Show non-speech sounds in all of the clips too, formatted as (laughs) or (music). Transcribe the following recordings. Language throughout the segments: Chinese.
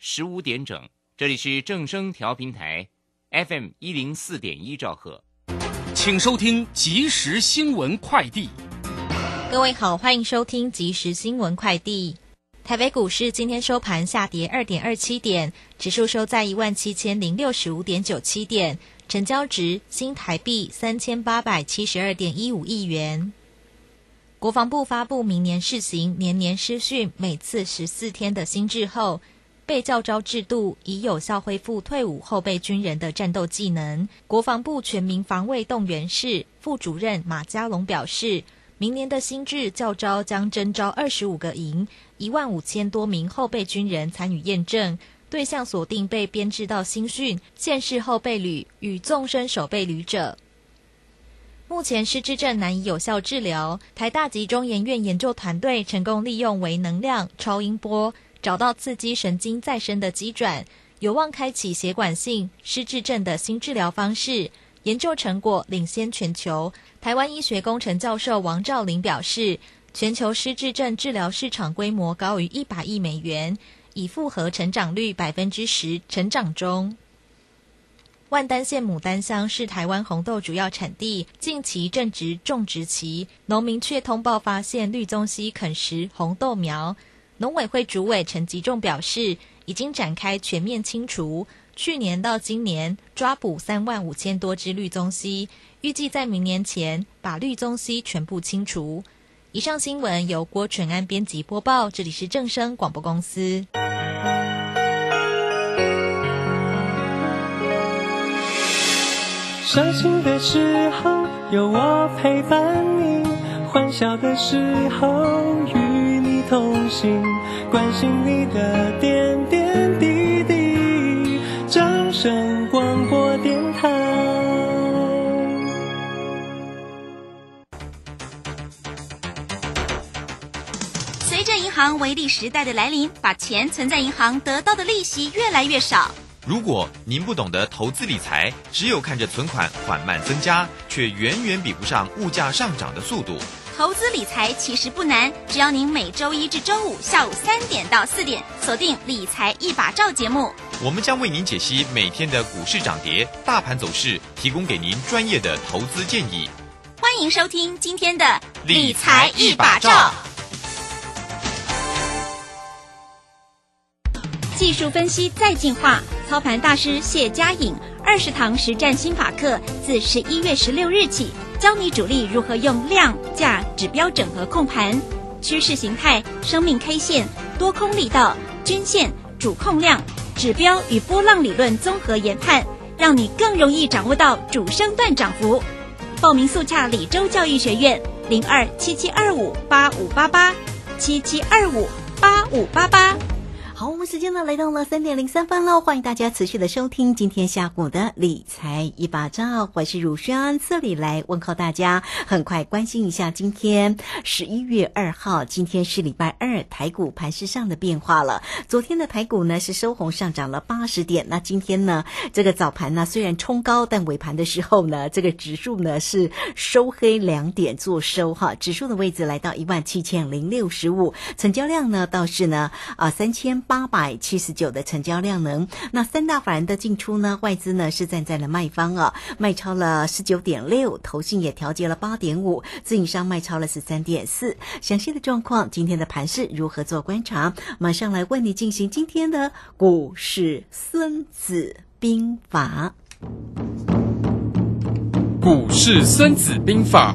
十五点整。这里是正声调频台，FM 一零四点一兆赫，请收听即时新闻快递。各位好，欢迎收听即时新闻快递。台北股市今天收盘下跌二点二七点，指数收在一万七千零六十五点九七点，成交值新台币三千八百七十二点一五亿元。国防部发布明年试行年年师训，每次十四天的新制后，被教招制度以有效恢复退伍后备军人的战斗技能。国防部全民防卫动员室副主任马家龙表示，明年的新制教招将征招二十五个营，一万五千多名后备军人参与验证，对象锁定被编制到新训、现世后备旅与纵深守备旅者。目前失智症难以有效治疗，台大及中研院研究团队成功利用微能量超音波找到刺激神经再生的机转，有望开启血管性失智症的新治疗方式。研究成果领先全球。台湾医学工程教授王兆林表示，全球失智症治疗市场规模高于一百亿美元，以复合成长率百分之十成长中。万丹县牡丹乡是台湾红豆主要产地，近期正值种植期，农民却通报发现绿棕蜥啃食红豆苗。农委会主委陈吉仲表示，已经展开全面清除，去年到今年抓捕三万五千多只绿棕蜥，预计在明年前把绿棕蜥全部清除。以上新闻由郭纯安编辑播报，这里是正声广播公司。伤心的时候有我陪伴你，欢笑的时候与同行，关心你的点点滴滴。掌声广播电台。随着银行微利时代的来临，把钱存在银行得到的利息越来越少。如果您不懂得投资理财，只有看着存款缓慢增加，却远远比不上物价上涨的速度。投资理财其实不难，只要您每周一至周五下午三点到四点锁定《理财一把照》节目，我们将为您解析每天的股市涨跌、大盘走势，提供给您专业的投资建议。欢迎收听今天的《理财一把照》。技术分析再进化，操盘大师谢佳颖二十堂实战心法课，自十一月十六日起，教你主力如何用量价指标整合控盘，趋势形态、生命 K 线、多空力道、均线、主控量、指标与波浪理论综合研判，让你更容易掌握到主升段涨幅。报名速洽李州教育学院零二七七二五八五八八七七二五八五八八。好，我们时间呢来到了三点零三分喽，欢迎大家持续的收听今天下午的理财一把照，我是乳轩，这里来问候大家。很快关心一下今天十一月二号，今天是礼拜二，台股盘势上的变化了。昨天的台股呢是收红上涨了八十点，那今天呢这个早盘呢虽然冲高，但尾盘的时候呢这个指数呢是收黑两点做收哈，指数的位置来到一万七千零六十五，成交量呢倒是呢啊三千。八百七十九的成交量能，那三大法人的进出呢？外资呢是站在了卖方啊，卖超了十九点六，投信也调节了八点五，自营商卖超了十三点四。详细的状况，今天的盘势如何做观察？马上来为你进行今天的股市孙子兵法。股市孙子兵法。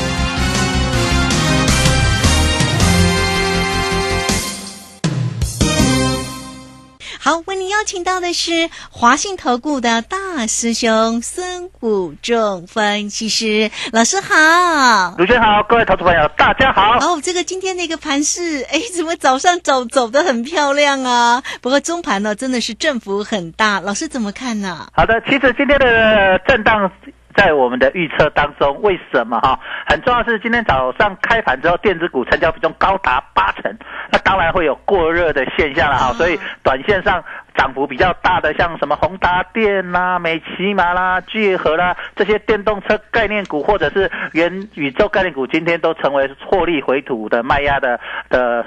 好，为您邀请到的是华信投顾的大师兄孙谷仲分析师老师好，主持人好，各位投资朋友大家好。哦，这个今天的一个盘势，哎，怎么早上走走的很漂亮啊？不过中盘呢，真的是振幅很大，老师怎么看呢？好的，其实今天的震荡在我们的预测当中，为什么哈？很重要是今天早上开盘之后，电子股成交比重高达八成，那当然会有过热的现象了哈。所以短线上涨幅比较大的，像什么宏达电啦、美骑马啦、聚合啦这些电动车概念股，或者是元宇宙概念股，今天都成为获利回吐的卖压的的。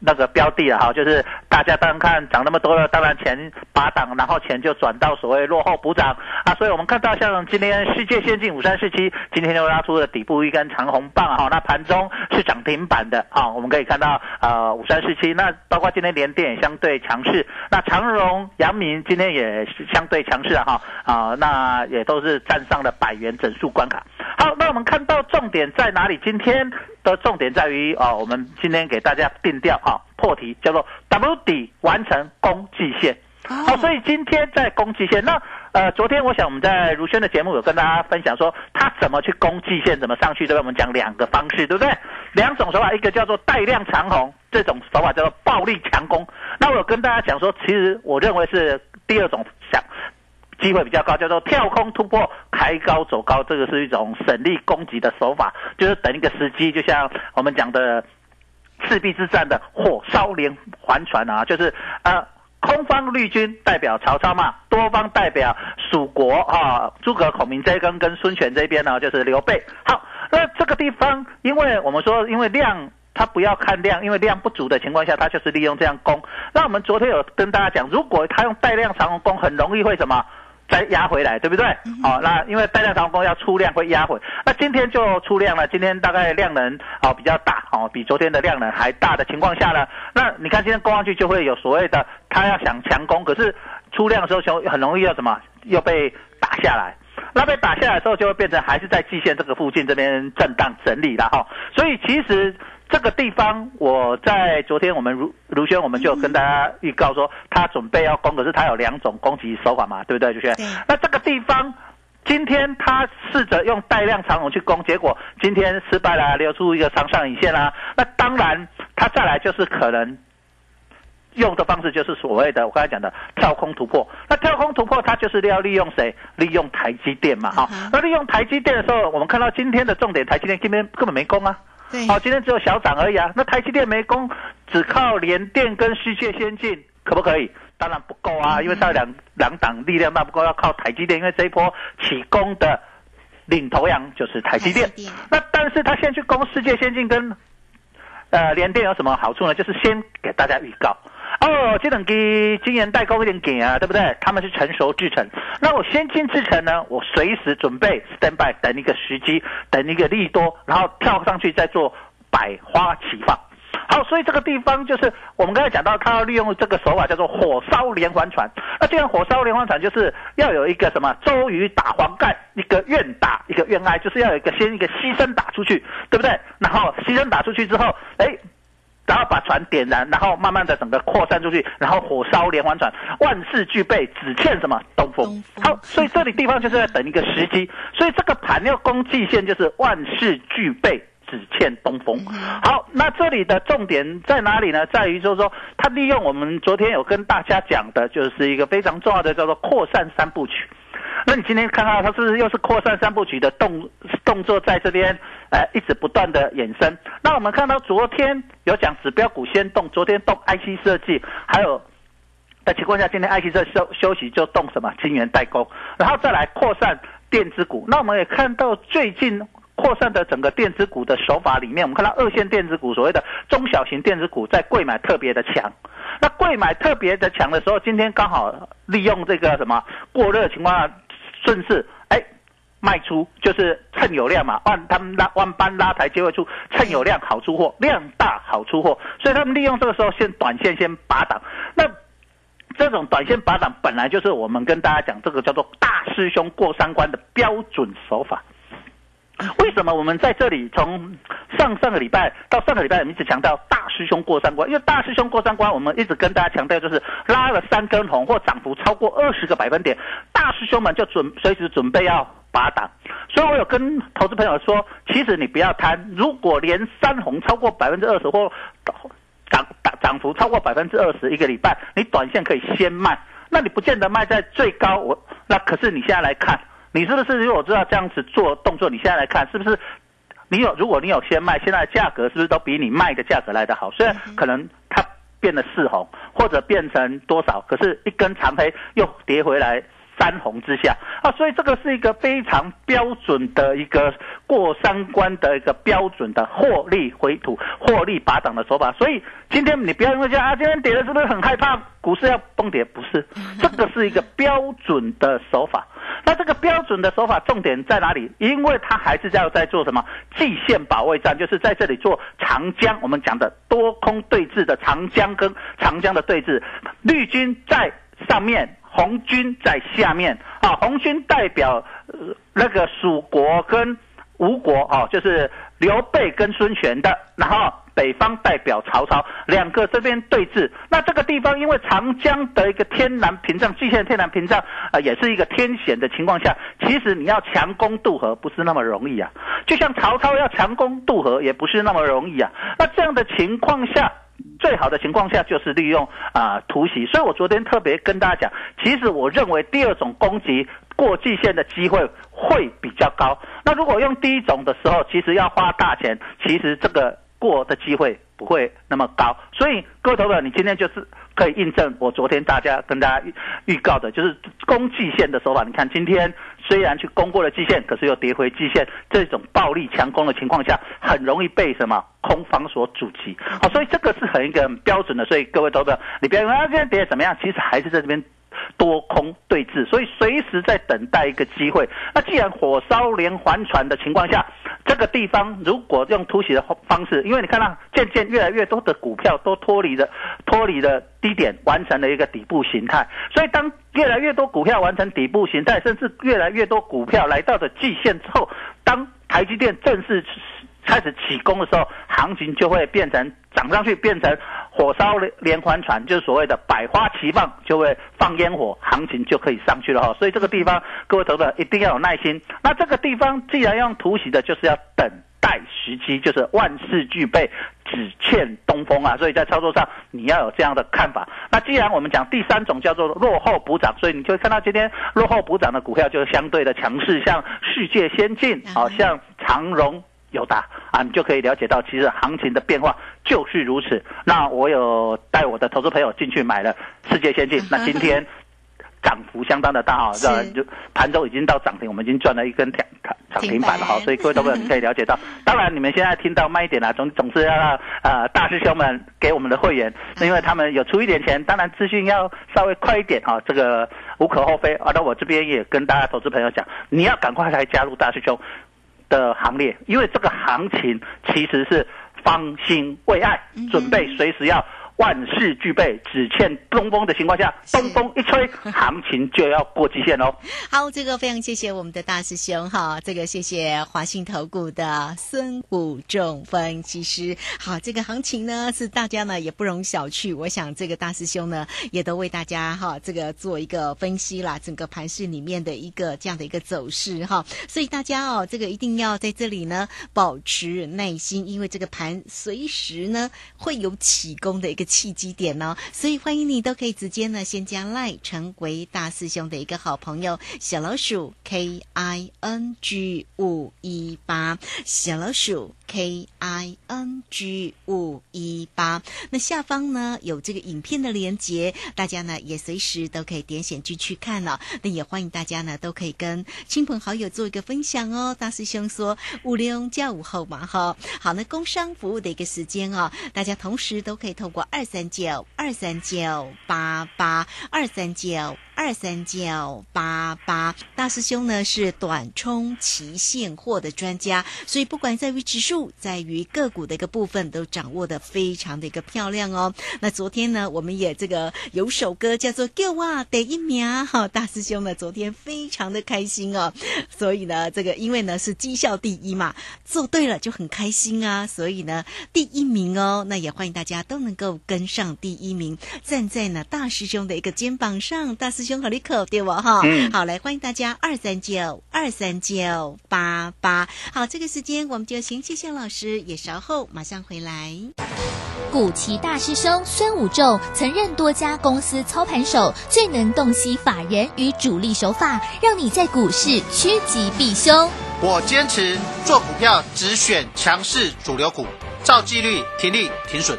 那个标的了哈，就是大家当然看涨那么多了，当然钱拔档，然后钱就转到所谓落后补涨啊，所以我们看到像今天世界先进五三四七，今天又拉出了底部一根长红棒哈，那盘中是涨停板的啊，我们可以看到呃五三四七，那包括今天连电也相对强势，那长荣、阳明今天也是相对强势哈啊，那也都是站上了百元整数关卡。好，那我们看到重点在哪里？今天的重点在于啊，我们今天给大家定调啊，破题叫做 W 底完成攻击线。好，所以今天在攻击线。那呃，昨天我想我们在如轩的节目有跟大家分享说，他怎么去攻季线，怎么上去，对吧？我们讲两个方式，对不对？两种手法，一个叫做带量长红，这种手法叫做暴力强攻。那我有跟大家讲说，其实我认为是第二种想。机会比较高，叫做跳空突破，开高走高，这个是一种省力攻击的手法，就是等一个时机，就像我们讲的赤壁之战的火烧连环船啊，就是呃空方绿军代表曹操嘛，多方代表蜀国啊，诸葛孔明这一根跟孙权这边呢就是刘备。好，那这个地方，因为我们说因为量。他不要看量，因为量不足的情况下，他就是利用这样攻。那我们昨天有跟大家讲，如果他用带量长红攻，很容易会什么？再压回来，对不对？好，那因为带量长风要出量会压回，那今天就出量了。今天大概量能啊比较大，哦，比昨天的量能还大的情况下呢，那你看今天攻上去就会有所谓的，他要想强攻，可是出量的时候就很容易要什么又被打下来，那被打下来之后就会变成还是在季线这个附近这边震荡整理了哈。所以其实。这个地方，我在昨天我们如如轩，我们就跟大家预告说，他准备要攻，可是他有两种攻击手法嘛，对不对，如轩？那这个地方，今天他试着用带量长虹去攻，结果今天失败了，留出一个长上影线啦。那当然，他再来就是可能用的方式就是所谓的我刚才讲的跳空突破。那跳空突破，它就是要利用谁？利用台积电嘛，哈。那利用台积电的时候，我们看到今天的重点，台积电今天根本没攻啊。好，今天只有小涨而已啊。那台积电没攻，只靠联电跟世界先进，可不可以？当然不够啊，因为它两两档力量那不够，要靠台积电。因为这一波起攻的领头羊就是台积电。那但是他先去攻世界先进跟呃联电有什么好处呢？就是先给大家预告。哦，这等给晶圆代工有点给啊，对不对？他们是成熟制程，那我先进制程呢？我随时准备 stand by，等一个时机，等一个利多，然后跳上去再做百花齐放。好，所以这个地方就是我们刚才讲到，他要利用这个手法叫做火烧连环船。那这样火烧连环船就是要有一个什么周瑜打黄盖，一个愿打一个愿挨，就是要有一个先一个牺牲打出去，对不对？然后牺牲打出去之后，哎。然后把船点燃，然后慢慢的整个扩散出去，然后火烧连环船，万事俱备，只欠什么东风。好，所以这里地方就是在等一个时机，所以这个盘要攻季线就是万事俱备，只欠东风。好，那这里的重点在哪里呢？在于就是说，他利用我们昨天有跟大家讲的，就是一个非常重要的叫做扩散三部曲。那你今天看到它是不是又是扩散三部曲的动动作在这边，呃，一直不断的衍生。那我们看到昨天有讲指标股先动，昨天动 IC 设计，还有的情况下，今天 IC 设休休息就动什么晶圆代工，然后再来扩散电子股。那我们也看到最近扩散的整个电子股的手法里面，我们看到二线电子股所谓的中小型电子股在贵买特别的强。那贵买特别的强的时候，今天刚好利用这个什么过热情况下。顺势哎卖出就是趁有量嘛，万他们拉万般拉抬就会出，趁有量好出货，量大好出货，所以他们利用这个时候先短线先拔档。那这种短线拔档本来就是我们跟大家讲这个叫做大师兄过三关的标准手法。为什么我们在这里从上上个礼拜到上个礼拜，我们一直强调大师兄过三关？因为大师兄过三关，我们一直跟大家强调就是拉了三根红或涨幅超过二十个百分点，大师兄们就准随时准备要拔档。所以我有跟投资朋友说，其实你不要贪，如果连三红超过百分之二十或涨涨涨幅超过百分之二十一个礼拜，你短线可以先卖，那你不见得卖在最高。我那可是你现在来看。你是不是如果知道这样子做动作，你现在来看是不是？你有如果你有先卖，现在价格是不是都比你卖的价格来得好？虽然可能它变得四红，或者变成多少，可是一根长黑又跌回来。三红之下啊，所以这个是一个非常标准的一个过三关的一个标准的获利回吐、获利拔档的手法。所以今天你不要因为这样啊，今天跌了是不是很害怕股市要崩跌？不是，(laughs) 这个是一个标准的手法。那这个标准的手法重点在哪里？因为它还是要在做什么季线保卫战，就是在这里做长江，我们讲的多空对峙的长江跟长江的对峙，绿军在上面。红军在下面啊，红军代表那个蜀国跟吴国啊，就是刘备跟孙权的，然后北方代表曹操，两个这边对峙。那这个地方因为长江的一个天然屏障，蓟县天然屏障啊，也是一个天险的情况下，其实你要强攻渡河不是那么容易啊。就像曹操要强攻渡河也不是那么容易啊。那这样的情况下。最好的情况下就是利用啊突袭，所以我昨天特别跟大家讲，其实我认为第二种攻击过季线的机会会比较高。那如果用第一种的时候，其实要花大钱，其实这个过的机会不会那么高。所以各位投资你今天就是可以印证我昨天大家跟大家预预告的，就是攻季线的手法。你看今天。虽然去攻过了基线，可是又跌回基线，这种暴力强攻的情况下，很容易被什么空方所阻击。好，所以这个是很一个标准的。所以各位投资，你不要说啊，今天跌怎么样？其实还是在这边多空对峙，所以随时在等待一个机会。那既然火烧连环船的情况下，这个地方如果用突袭的方式，因为你看到渐渐越来越多的股票都脱离了脱离了低点，完成了一个底部形态，所以当越来越多股票完成底部形态，甚至越来越多股票来到了季线之后，当台积电正式开始起攻的时候，行情就会变成涨上去，变成火烧连环船，就是所谓的百花齐放，就会放烟火，行情就可以上去了哈。所以这个地方，各位投资者一定要有耐心。那这个地方既然用突袭的，就是要等。待时机就是万事俱备，只欠东风啊！所以在操作上你要有这样的看法。那既然我们讲第三种叫做落后补涨，所以你就会看到今天落后补涨的股票就相对的强势，像世界先进，好像长荣、友达啊，你就可以了解到其实行情的变化就是如此。那我有带我的投资朋友进去买了世界先进，(laughs) 那今天。涨幅相当的大哈，就盘中已经到涨停，我们已经赚了一根涨涨停板了哈，所以各位投资者可以了解到。(laughs) 当然，你们现在听到慢一点啦，总总是要让呃大师兄们给我们的会员，因为他们有出一点钱，当然资讯要稍微快一点哈，这个无可厚非。而到我这边也跟大家投资朋友讲，你要赶快来加入大师兄的行列，因为这个行情其实是方兴未艾，准备随时要。万事俱备，只欠东风的情况下，东风一吹，(laughs) 行情就要过极限喽。好，这个非常谢谢我们的大师兄哈，这个谢谢华信投顾的孙武仲分析师。好，这个行情呢是大家呢也不容小觑，我想这个大师兄呢也都为大家哈这个做一个分析啦，整个盘市里面的一个这样的一个走势哈，所以大家哦这个一定要在这里呢保持耐心，因为这个盘随时呢会有起攻的一个。契机点呢，所以欢迎你都可以直接呢，先将赖成为大师兄的一个好朋友，小老鼠 K I N G 五一八，小老鼠 K I N G 五一八。那下方呢有这个影片的连接，大家呢也随时都可以点选进去看了。那也欢迎大家呢都可以跟亲朋好友做一个分享哦。大师兄说五零加五后嘛哈，好，那工商服务的一个时间哦，大家同时都可以透过二。二三九二三九八八二三九。二三九八八大师兄呢是短冲期现货的专家，所以不管在于指数，在于个股的一个部分，都掌握的非常的一个漂亮哦。那昨天呢，我们也这个有首歌叫做《给我第一名》哈，大师兄呢昨天非常的开心哦。所以呢，这个因为呢是绩效第一嘛，做对了就很开心啊。所以呢，第一名哦，那也欢迎大家都能够跟上第一名，站在呢大师兄的一个肩膀上，大师。兄和你扣对我哈。嗯好，来欢迎大家二三九二三九八八。好，这个时间我们就先谢谢老师，也稍后马上回来。古奇大师兄孙武仲曾任多家公司操盘手，最能洞悉法人与主力手法，让你在股市趋吉避凶。我坚持做股票只选强势主流股，照纪律停利停损。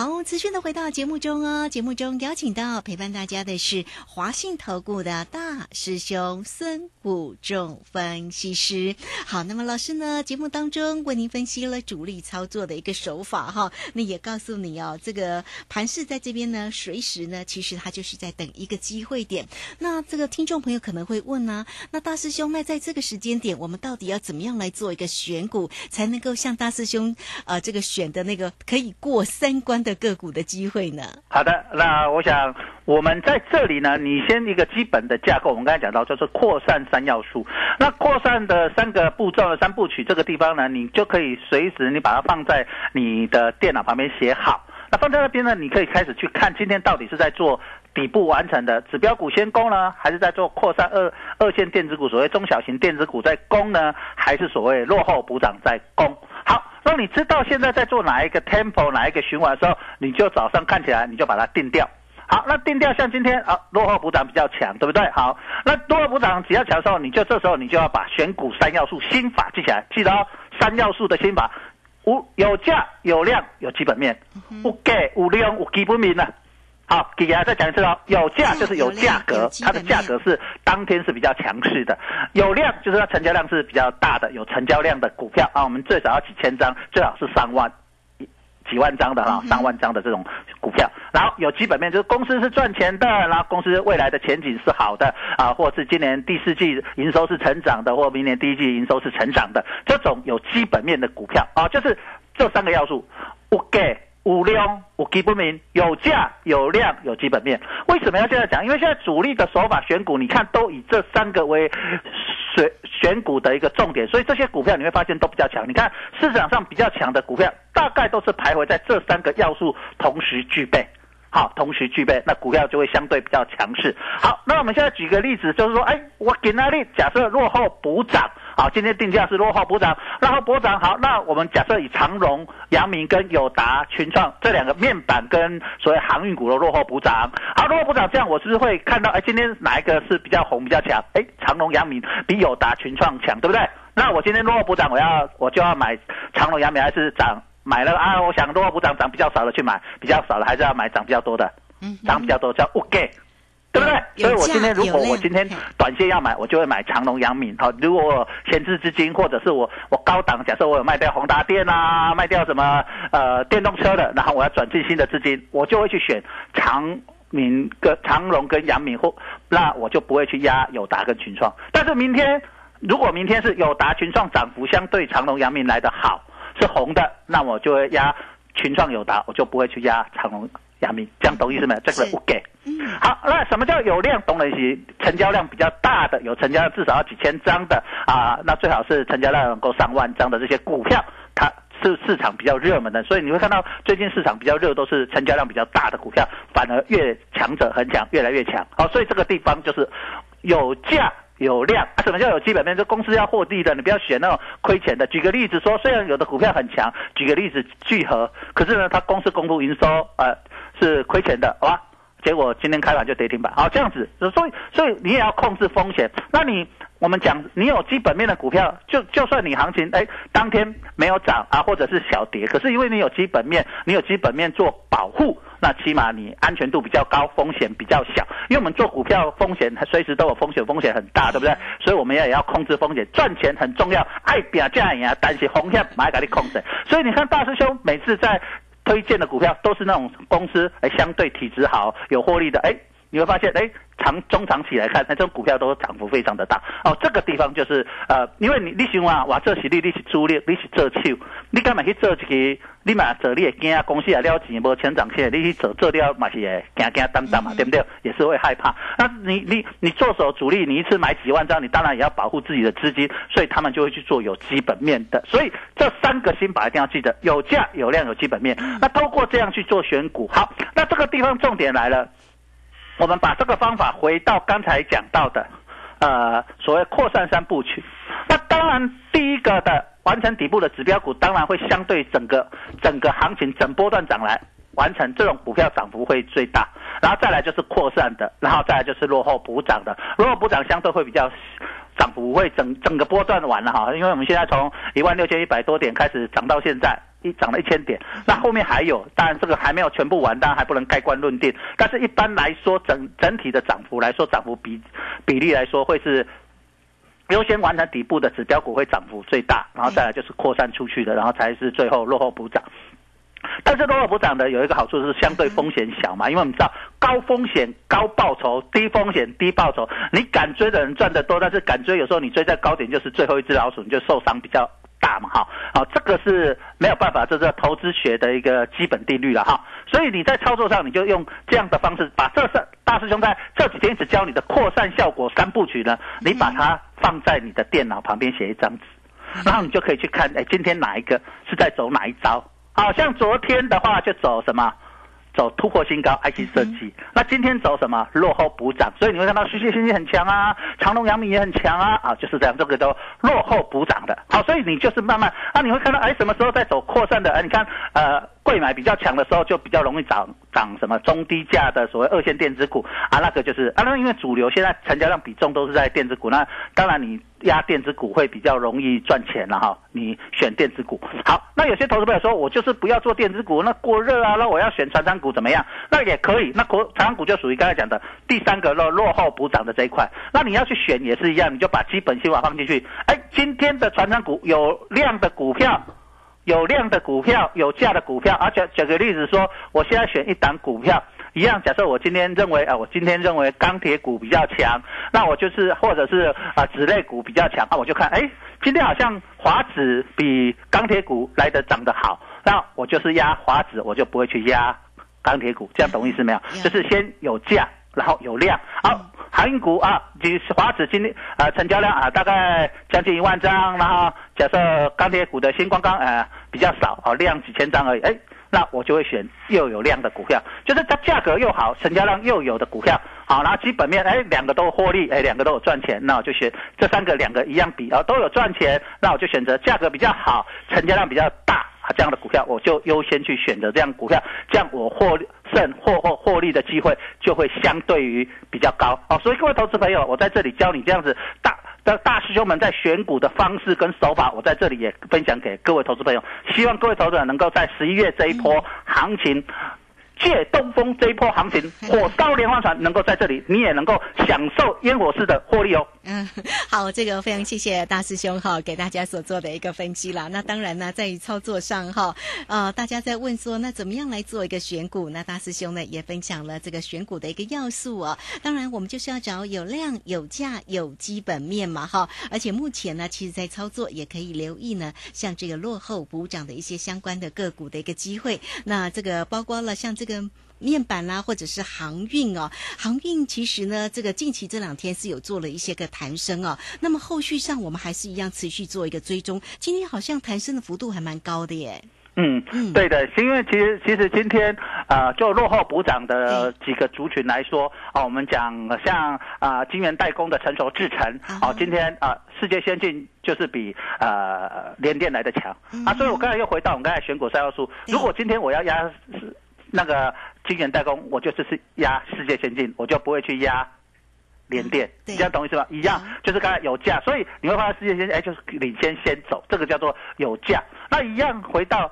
好，持续的回到节目中哦。节目中邀请到陪伴大家的是华信投顾的大师兄孙武仲分析师。好，那么老师呢，节目当中为您分析了主力操作的一个手法哈，那也告诉你哦，这个盘势在这边呢，随时呢，其实它就是在等一个机会点。那这个听众朋友可能会问呢、那大师兄，那在这个时间点，我们到底要怎么样来做一个选股，才能够像大师兄呃这个选的那个可以过三关的个股的机会呢？好的，那我想我们在这里呢，你先一个基本的架构，我们刚才讲到就是扩散三要素。那扩散的三个步骤的三部曲，这个地方呢，你就可以随时你把它放在你的电脑旁边写好。那放在那边呢，你可以开始去看今天到底是在做底部完成的指标股先攻呢，还是在做扩散二二线电子股，所谓中小型电子股在攻呢，还是所谓落后补涨在攻？好，那你知道现在在做哪一个 tempo 哪一个循环的时候，你就早上看起来你就把它定掉。好，那定掉像今天啊，落后补涨比较强，对不对？好，那落后补涨比较强的时候，你就这时候你就要把选股三要素心法记起来，记得哦，三要素的心法，无有价有量有基本面，有价有量有基本面呢。好，给大家再讲一次哦，有价就是有价格，它的价格是当天是比较强势的，有量就是它成交量是比较大的，有成交量的股票啊，我们最少要几千张，最好是上万。几万张的哈，上万张的这种股票，然后有基本面，就是公司是赚钱的，然后公司未来的前景是好的啊，或是今年第四季营收是成长的，或明年第一季营收是成长的，这种有基本面的股票啊，就是这三个要素，有价、五量、五基本面，有价、有量、有基本面。为什么要这样讲？因为现在主力的手法选股，你看都以这三个为选选股的一个重点，所以这些股票你会发现都比较强。你看市场上比较强的股票，大概都是徘徊在这三个要素同时具备。好，同时具备，那股票就会相对比较强势。好，那我们现在举个例子，就是说，哎，我给那里假设落后补涨，好，今天定价是落后补涨，落后补涨，好，那我们假设以长荣、阳明跟友达、群创这两个面板跟所谓航运股的落后补涨，好，落后补涨，这样我是不是会看到，哎，今天哪一个是比较红、比较强？哎，长荣、阳明比友达、群创强，对不对？那我今天落后补涨，我要我就要买长荣、阳明还是涨？买了啊，我想落后补涨涨比较少的去买，比较少的还是要买涨比较多的，涨比较多叫 OK，对不对？所以我今天如果我今天短线要买，我就会买长隆、阳明。好，如果我闲置资金，或者是我我高档，假设我有卖掉宏达电啊，卖掉什么呃电动车的，然后我要转进新的资金，我就会去选长明跟长隆跟阳明，或那我就不会去压友达跟群创。但是明天如果明天是友达、群创涨幅相对长隆、阳明来的好。是红的，那我就会压群创友达，我就不会去压长隆、阳明，这样懂意思没有？这个不给。好，那什么叫有量？懂了一成交量比较大的，有成交量至少要几千张的啊，那最好是成交量能够上万张的这些股票，它是市场比较热门的，所以你会看到最近市场比较热，都是成交量比较大的股票，反而越强者很强，越来越强。好，所以这个地方就是有价。有量啊？什么叫有基本面？就公司要获利的，你不要选那种亏钱的。举个例子说，虽然有的股票很强，举个例子聚合，可是呢，它公司公布营收呃是亏钱的，好吧？结果今天开盘就跌停板，好这样子，所以所以你也要控制风险。那你我们讲，你有基本面的股票，就就算你行情哎当天没有涨啊，或者是小跌，可是因为你有基本面，你有基本面做保护，那起码你安全度比较高，风险比较小。因为我们做股票风险随时都有风险，风险很大，对不对？所以我们也要控制风险，赚钱很重要，爱表价呀，但是风险买给你控制。所以你看大师兄每次在。推荐的股票都是那种公司，哎，相对体质好、有获利的，哎，你会发现，哎，长中长期来看，那这种股票都涨幅非常的大哦。这个地方就是呃，因为你你想啊，我，这是你你是主力，你是做手，你干嘛去做一个？你嘛做你也惊啊，公司也了钱无成长起来，你去做做了嘛是会惊惊担担嘛，对不对？也是会害怕。那你你你做手主力，你一次买几万张，你当然也要保护自己的资金，所以他们就会去做有基本面的。所以这三个心法一定要记得：有价、有量、有基本面。那透过这样去做选股，好，那这个地方重点来了。我们把这个方法回到刚才讲到的，呃，所谓扩散三部曲。那当然，第一个的完成底部的指标股，当然会相对整个整个行情整波段涨来完成这种股票涨幅会最大。然后再来就是扩散的，然后再来就是落后补涨的。落后补涨相对会比较涨幅会整整个波段完了哈，因为我们现在从一万六千一百多点开始涨到现在。一涨了一千点，那后面还有，当然这个还没有全部完，当然还不能盖棺论定。但是一般来说，整整体的涨幅来说，涨幅比比例来说，会是优先完成底部的指标股会涨幅最大，然后再来就是扩散出去的，然后才是最后落后补涨。但是落后补涨的有一个好处是相对风险小嘛，因为我们知道高风险高报酬，低风险低报酬。你敢追的人赚得多，但是敢追有时候你追在高点就是最后一只老鼠，你就受伤比较。大嘛哈，好，这个是没有办法，这是投资学的一个基本定律了哈。所以你在操作上，你就用这样的方式，把这三大师兄在这几天只教你的扩散效果三部曲呢，你把它放在你的电脑旁边写一张纸，然后你就可以去看，哎，今天哪一个是在走哪一招？好像昨天的话就走什么？走突破新高，IC 设计。那今天走什么？落后补涨。所以你会看到世界信息很强啊，长隆、阳明也很强啊，啊，就是这样，这个都落后补涨的。好，所以你就是慢慢啊，你会看到，哎，什么时候在走扩散的？哎，你看，呃。贵买比较强的时候，就比较容易涨涨什么中低价的所谓二线电子股啊，那个就是啊，那因为主流现在成交量比重都是在电子股，那当然你压电子股会比较容易赚钱了哈。你选电子股好，那有些投资朋友说我就是不要做电子股，那过热啊，那我要选传长股怎么样？那也可以，那国传长股就属于刚才讲的第三个落落后补涨的这一块。那你要去选也是一样，你就把基本心法放进去。哎，今天的传长股有量的股票。有量的股票，有价的股票，而且举个例子说，我现在选一档股票，一样，假设我今天认为啊，我今天认为钢铁股比较强，那我就是或者是啊纸类股比较强，啊我就看，哎，今天好像华指比钢铁股来的涨得好，那我就是压华指，我就不会去压钢铁股，这样懂意思没有？就是先有价。然后有量，好，航运股啊，就是华指今天啊成交量啊大概将近一万张，然后假设钢铁股的新光钢啊比较少，啊量几千张而已，哎，那我就会选又有量的股票，就是它价格又好，成交量又有的股票，好，然后基本面哎两个都获利，哎两个都有赚钱，那我就选这三个两个一样比啊都有赚钱，那我就选择价格比较好，成交量比较。这样的股票，我就优先去选择这样股票，这样我获胜获获获利的机会就会相对于比较高哦。所以各位投资朋友，我在这里教你这样子大的大师兄们在选股的方式跟手法，我在这里也分享给各位投资朋友。希望各位投资者能够在十一月这一波行情。借东风这一波行情，(laughs) 火烧连环船能够在这里，你也能够享受烟火式的获利哦。嗯，好，这个非常谢谢大师兄哈，给大家所做的一个分析啦。那当然呢，在于操作上哈，呃，大家在问说，那怎么样来做一个选股？那大师兄呢也分享了这个选股的一个要素哦。当然，我们就是要找有量、有价、有基本面嘛哈。而且目前呢，其实在操作也可以留意呢，像这个落后补涨的一些相关的个股的一个机会。那这个包括了像这个。跟面板啦，或者是航运哦，航运其实呢，这个近期这两天是有做了一些个弹升哦。那么后续上，我们还是一样持续做一个追踪。今天好像弹升的幅度还蛮高的耶。嗯嗯，对的，因为其实其实今天啊，就落后补涨的几个族群来说啊，我们讲像啊，晶圆代工的成熟制程啊，今天啊，世界先进就是比呃联电来的强啊。所以我刚才又回到我们刚才选股三要素，如果今天我要压。那个晶圆代工，我就是是压世界先进，我就不会去压联电，这样懂意思吧？一样，就是刚才有价，所以你会发现世界先进哎，就是领先先走，这个叫做有价。那一样回到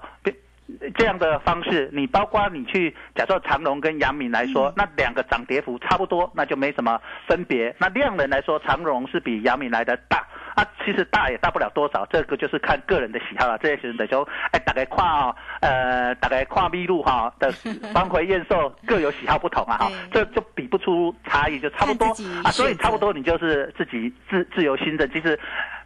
这样的方式，你包括你去假设长荣跟阳明来说，那两个涨跌幅差不多，那就没什么分别。那量能来说，长荣是比阳明来的大。啊，其实大也大不了多少，这个就是看个人的喜好了。这些人的说，哎，大概跨呃，大概跨密路哈的方回验收各有喜好不同啊，哈，这就比不出差异，就差不多啊，所以差不多你就是自己自自由心的，其实。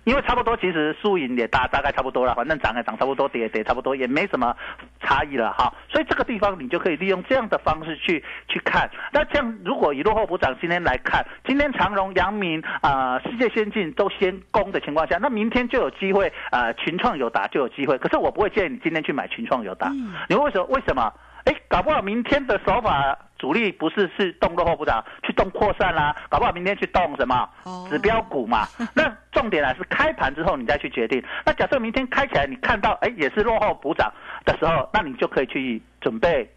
因为差不多，其实输赢也大大概差不多了，反正涨也涨差不多，跌也跌差不多，也没什么差异了哈。所以这个地方你就可以利用这样的方式去去看。那这样如果以落后补涨今天来看，今天长荣、阳明啊、世界先进都先攻的情况下，那明天就有机会啊，群创有达就有机会。可是我不会建议你今天去买群创有达，你为什么？为什么？哎，搞不好明天的手法主力不是是动落后补涨，去动扩散啦，搞不好明天去动什么指标股嘛？(laughs) 那重点呢是开盘之后你再去决定。那假设明天开起来，你看到哎也是落后补涨的时候，那你就可以去准备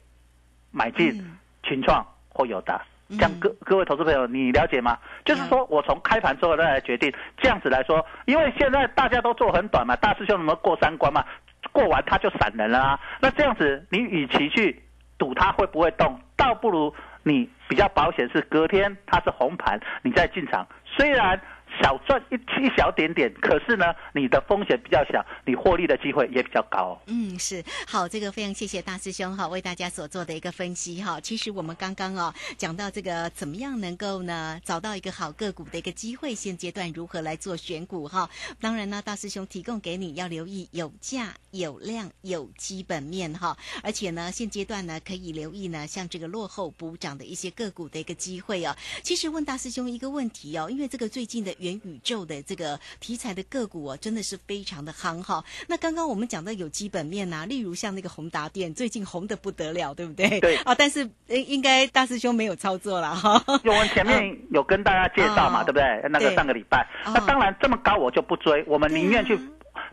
买进群创或友达。这样各各位投资朋友，你了解吗？就是说我从开盘之后再来决定，这样子来说，因为现在大家都做很短嘛，大师兄怎么过三关嘛？过完他就散人了啊！那这样子，你与其去赌它会不会动，倒不如你比较保险是隔天它是红盘，你再进场。虽然。小赚一一小点点，可是呢，你的风险比较小，你获利的机会也比较高。嗯，是好，这个非常谢谢大师兄哈，为大家所做的一个分析哈。其实我们刚刚哦讲到这个怎么样能够呢找到一个好个股的一个机会，现阶段如何来做选股哈。当然呢，大师兄提供给你要留意有价有量有基本面哈，而且呢现阶段呢可以留意呢像这个落后补涨的一些个股的一个机会哦。其实问大师兄一个问题哦，因为这个最近的。元宇宙的这个题材的个股哦，真的是非常的夯哈。那刚刚我们讲到有基本面呐，例如像那个宏达电，最近红的不得了，对不对？对。(laughs) 啊，但是应该大师兄没有操作了哈。我们前面有跟大家介绍嘛，(laughs) 对不对？那个上个礼拜，那当然这么高我就不追，我们宁愿去。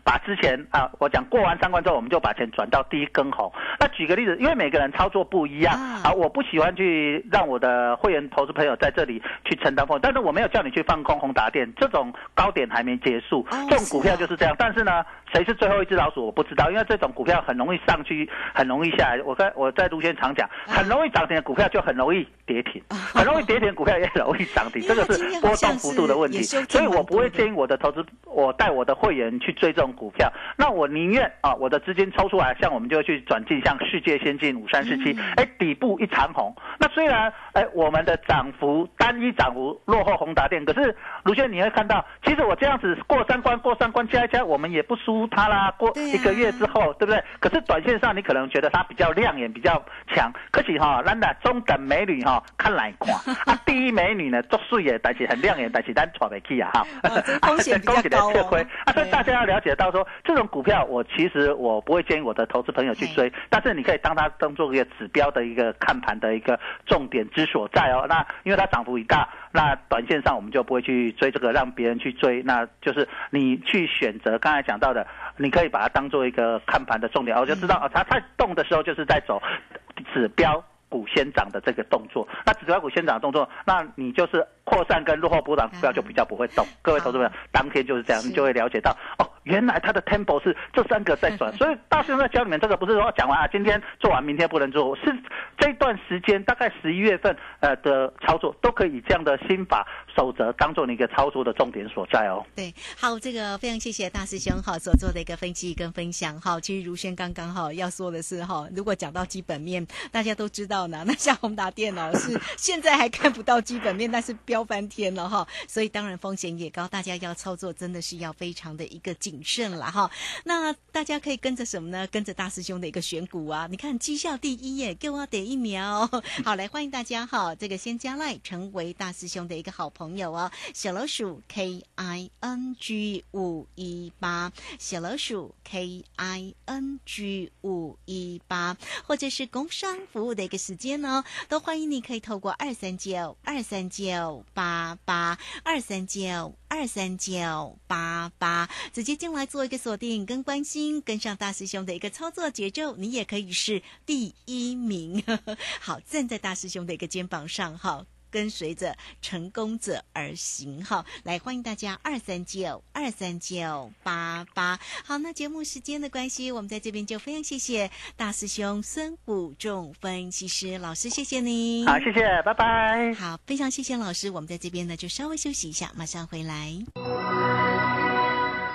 把之前啊，我讲过完三关之后，我们就把钱转到第一根红。那举个例子，因为每个人操作不一样啊，我不喜欢去让我的会员投资朋友在这里去承担风险。但是我没有叫你去放空宏达电，这种高点还没结束，这种股票就是这样。但是呢，谁是最后一只老鼠我不知道，因为这种股票很容易上去，很容易下来。我在我在卢先常讲，很容易涨停的股票就很容易跌停，很容易跌停的股票也很容易涨停，(laughs) 这个是波动幅度的问题。所以我不会建议我的投资，我带我的会员去追这种。股票，那我宁愿啊，我的资金抽出来，像我们就会去转进像世界先进五三四七，哎，底部一长红。那虽然哎，我们的涨幅单一涨幅落后宏达电，可是卢轩你会看到，其实我这样子过三关过三关加一加，我们也不输它啦。过一个月之后，对不对？可是短线上你可能觉得它比较亮眼，比较强。可是哈，咱的中等美女哈，看来看 (laughs) 啊，第一美女呢，作水也，但是很亮眼，但是咱喘不起啊哈。风险 (laughs) 比较高。啊，所以大家要了解到。到说这种股票，我其实我不会建议我的投资朋友去追，但是你可以当它当做一个指标的一个看盘的一个重点之所在哦。那因为它涨幅已大，那短线上我们就不会去追这个，让别人去追。那就是你去选择刚才讲到的，你可以把它当做一个看盘的重点，我就知道啊，它在动的时候就是在走指标股先涨的这个动作。那指标股先涨的动作，那你就是扩散跟落后补涨股票就比较不会动。各位投资朋友，当天就是这样，你就会了解到哦。原来它的 tempo 是这三个在转，(laughs) 所以大师兄在教你们这个不是说讲完啊，今天做完明天不能做，是这段时间大概十一月份呃的操作都可以以这样的心法守则当做你一个操作的重点所在哦。对，好，这个非常谢谢大师兄哈所做的一个分析跟分享哈。其实如轩刚刚哈要说的是哈，如果讲到基本面，大家都知道呢，那像宏达电脑是现在还看不到基本面，但是飙翻天了哈，所以当然风险也高，大家要操作真的是要非常的一个谨。慎了哈，那大家可以跟着什么呢？跟着大师兄的一个选股啊！你看绩效第一耶，给我点一秒。(laughs) 好，来欢迎大家哈，这个先加赖成为大师兄的一个好朋友哦。小老鼠 K I N G 五一八，小老鼠 K I N G 五一八，或者是工商服务的一个时间呢，都欢迎你可以透过二三九二三九八八二三九二三九八八直接。进来做一个锁定跟关心，跟上大师兄的一个操作节奏，你也可以是第一名。(laughs) 好，站在大师兄的一个肩膀上，哈。跟随着成功者而行哈。来，欢迎大家二三九二三九八八。好，那节目时间的关系，我们在这边就非常谢谢大师兄孙武仲分析师老师，谢谢你。好，谢谢，拜拜。好，非常谢谢老师，我们在这边呢就稍微休息一下，马上回来。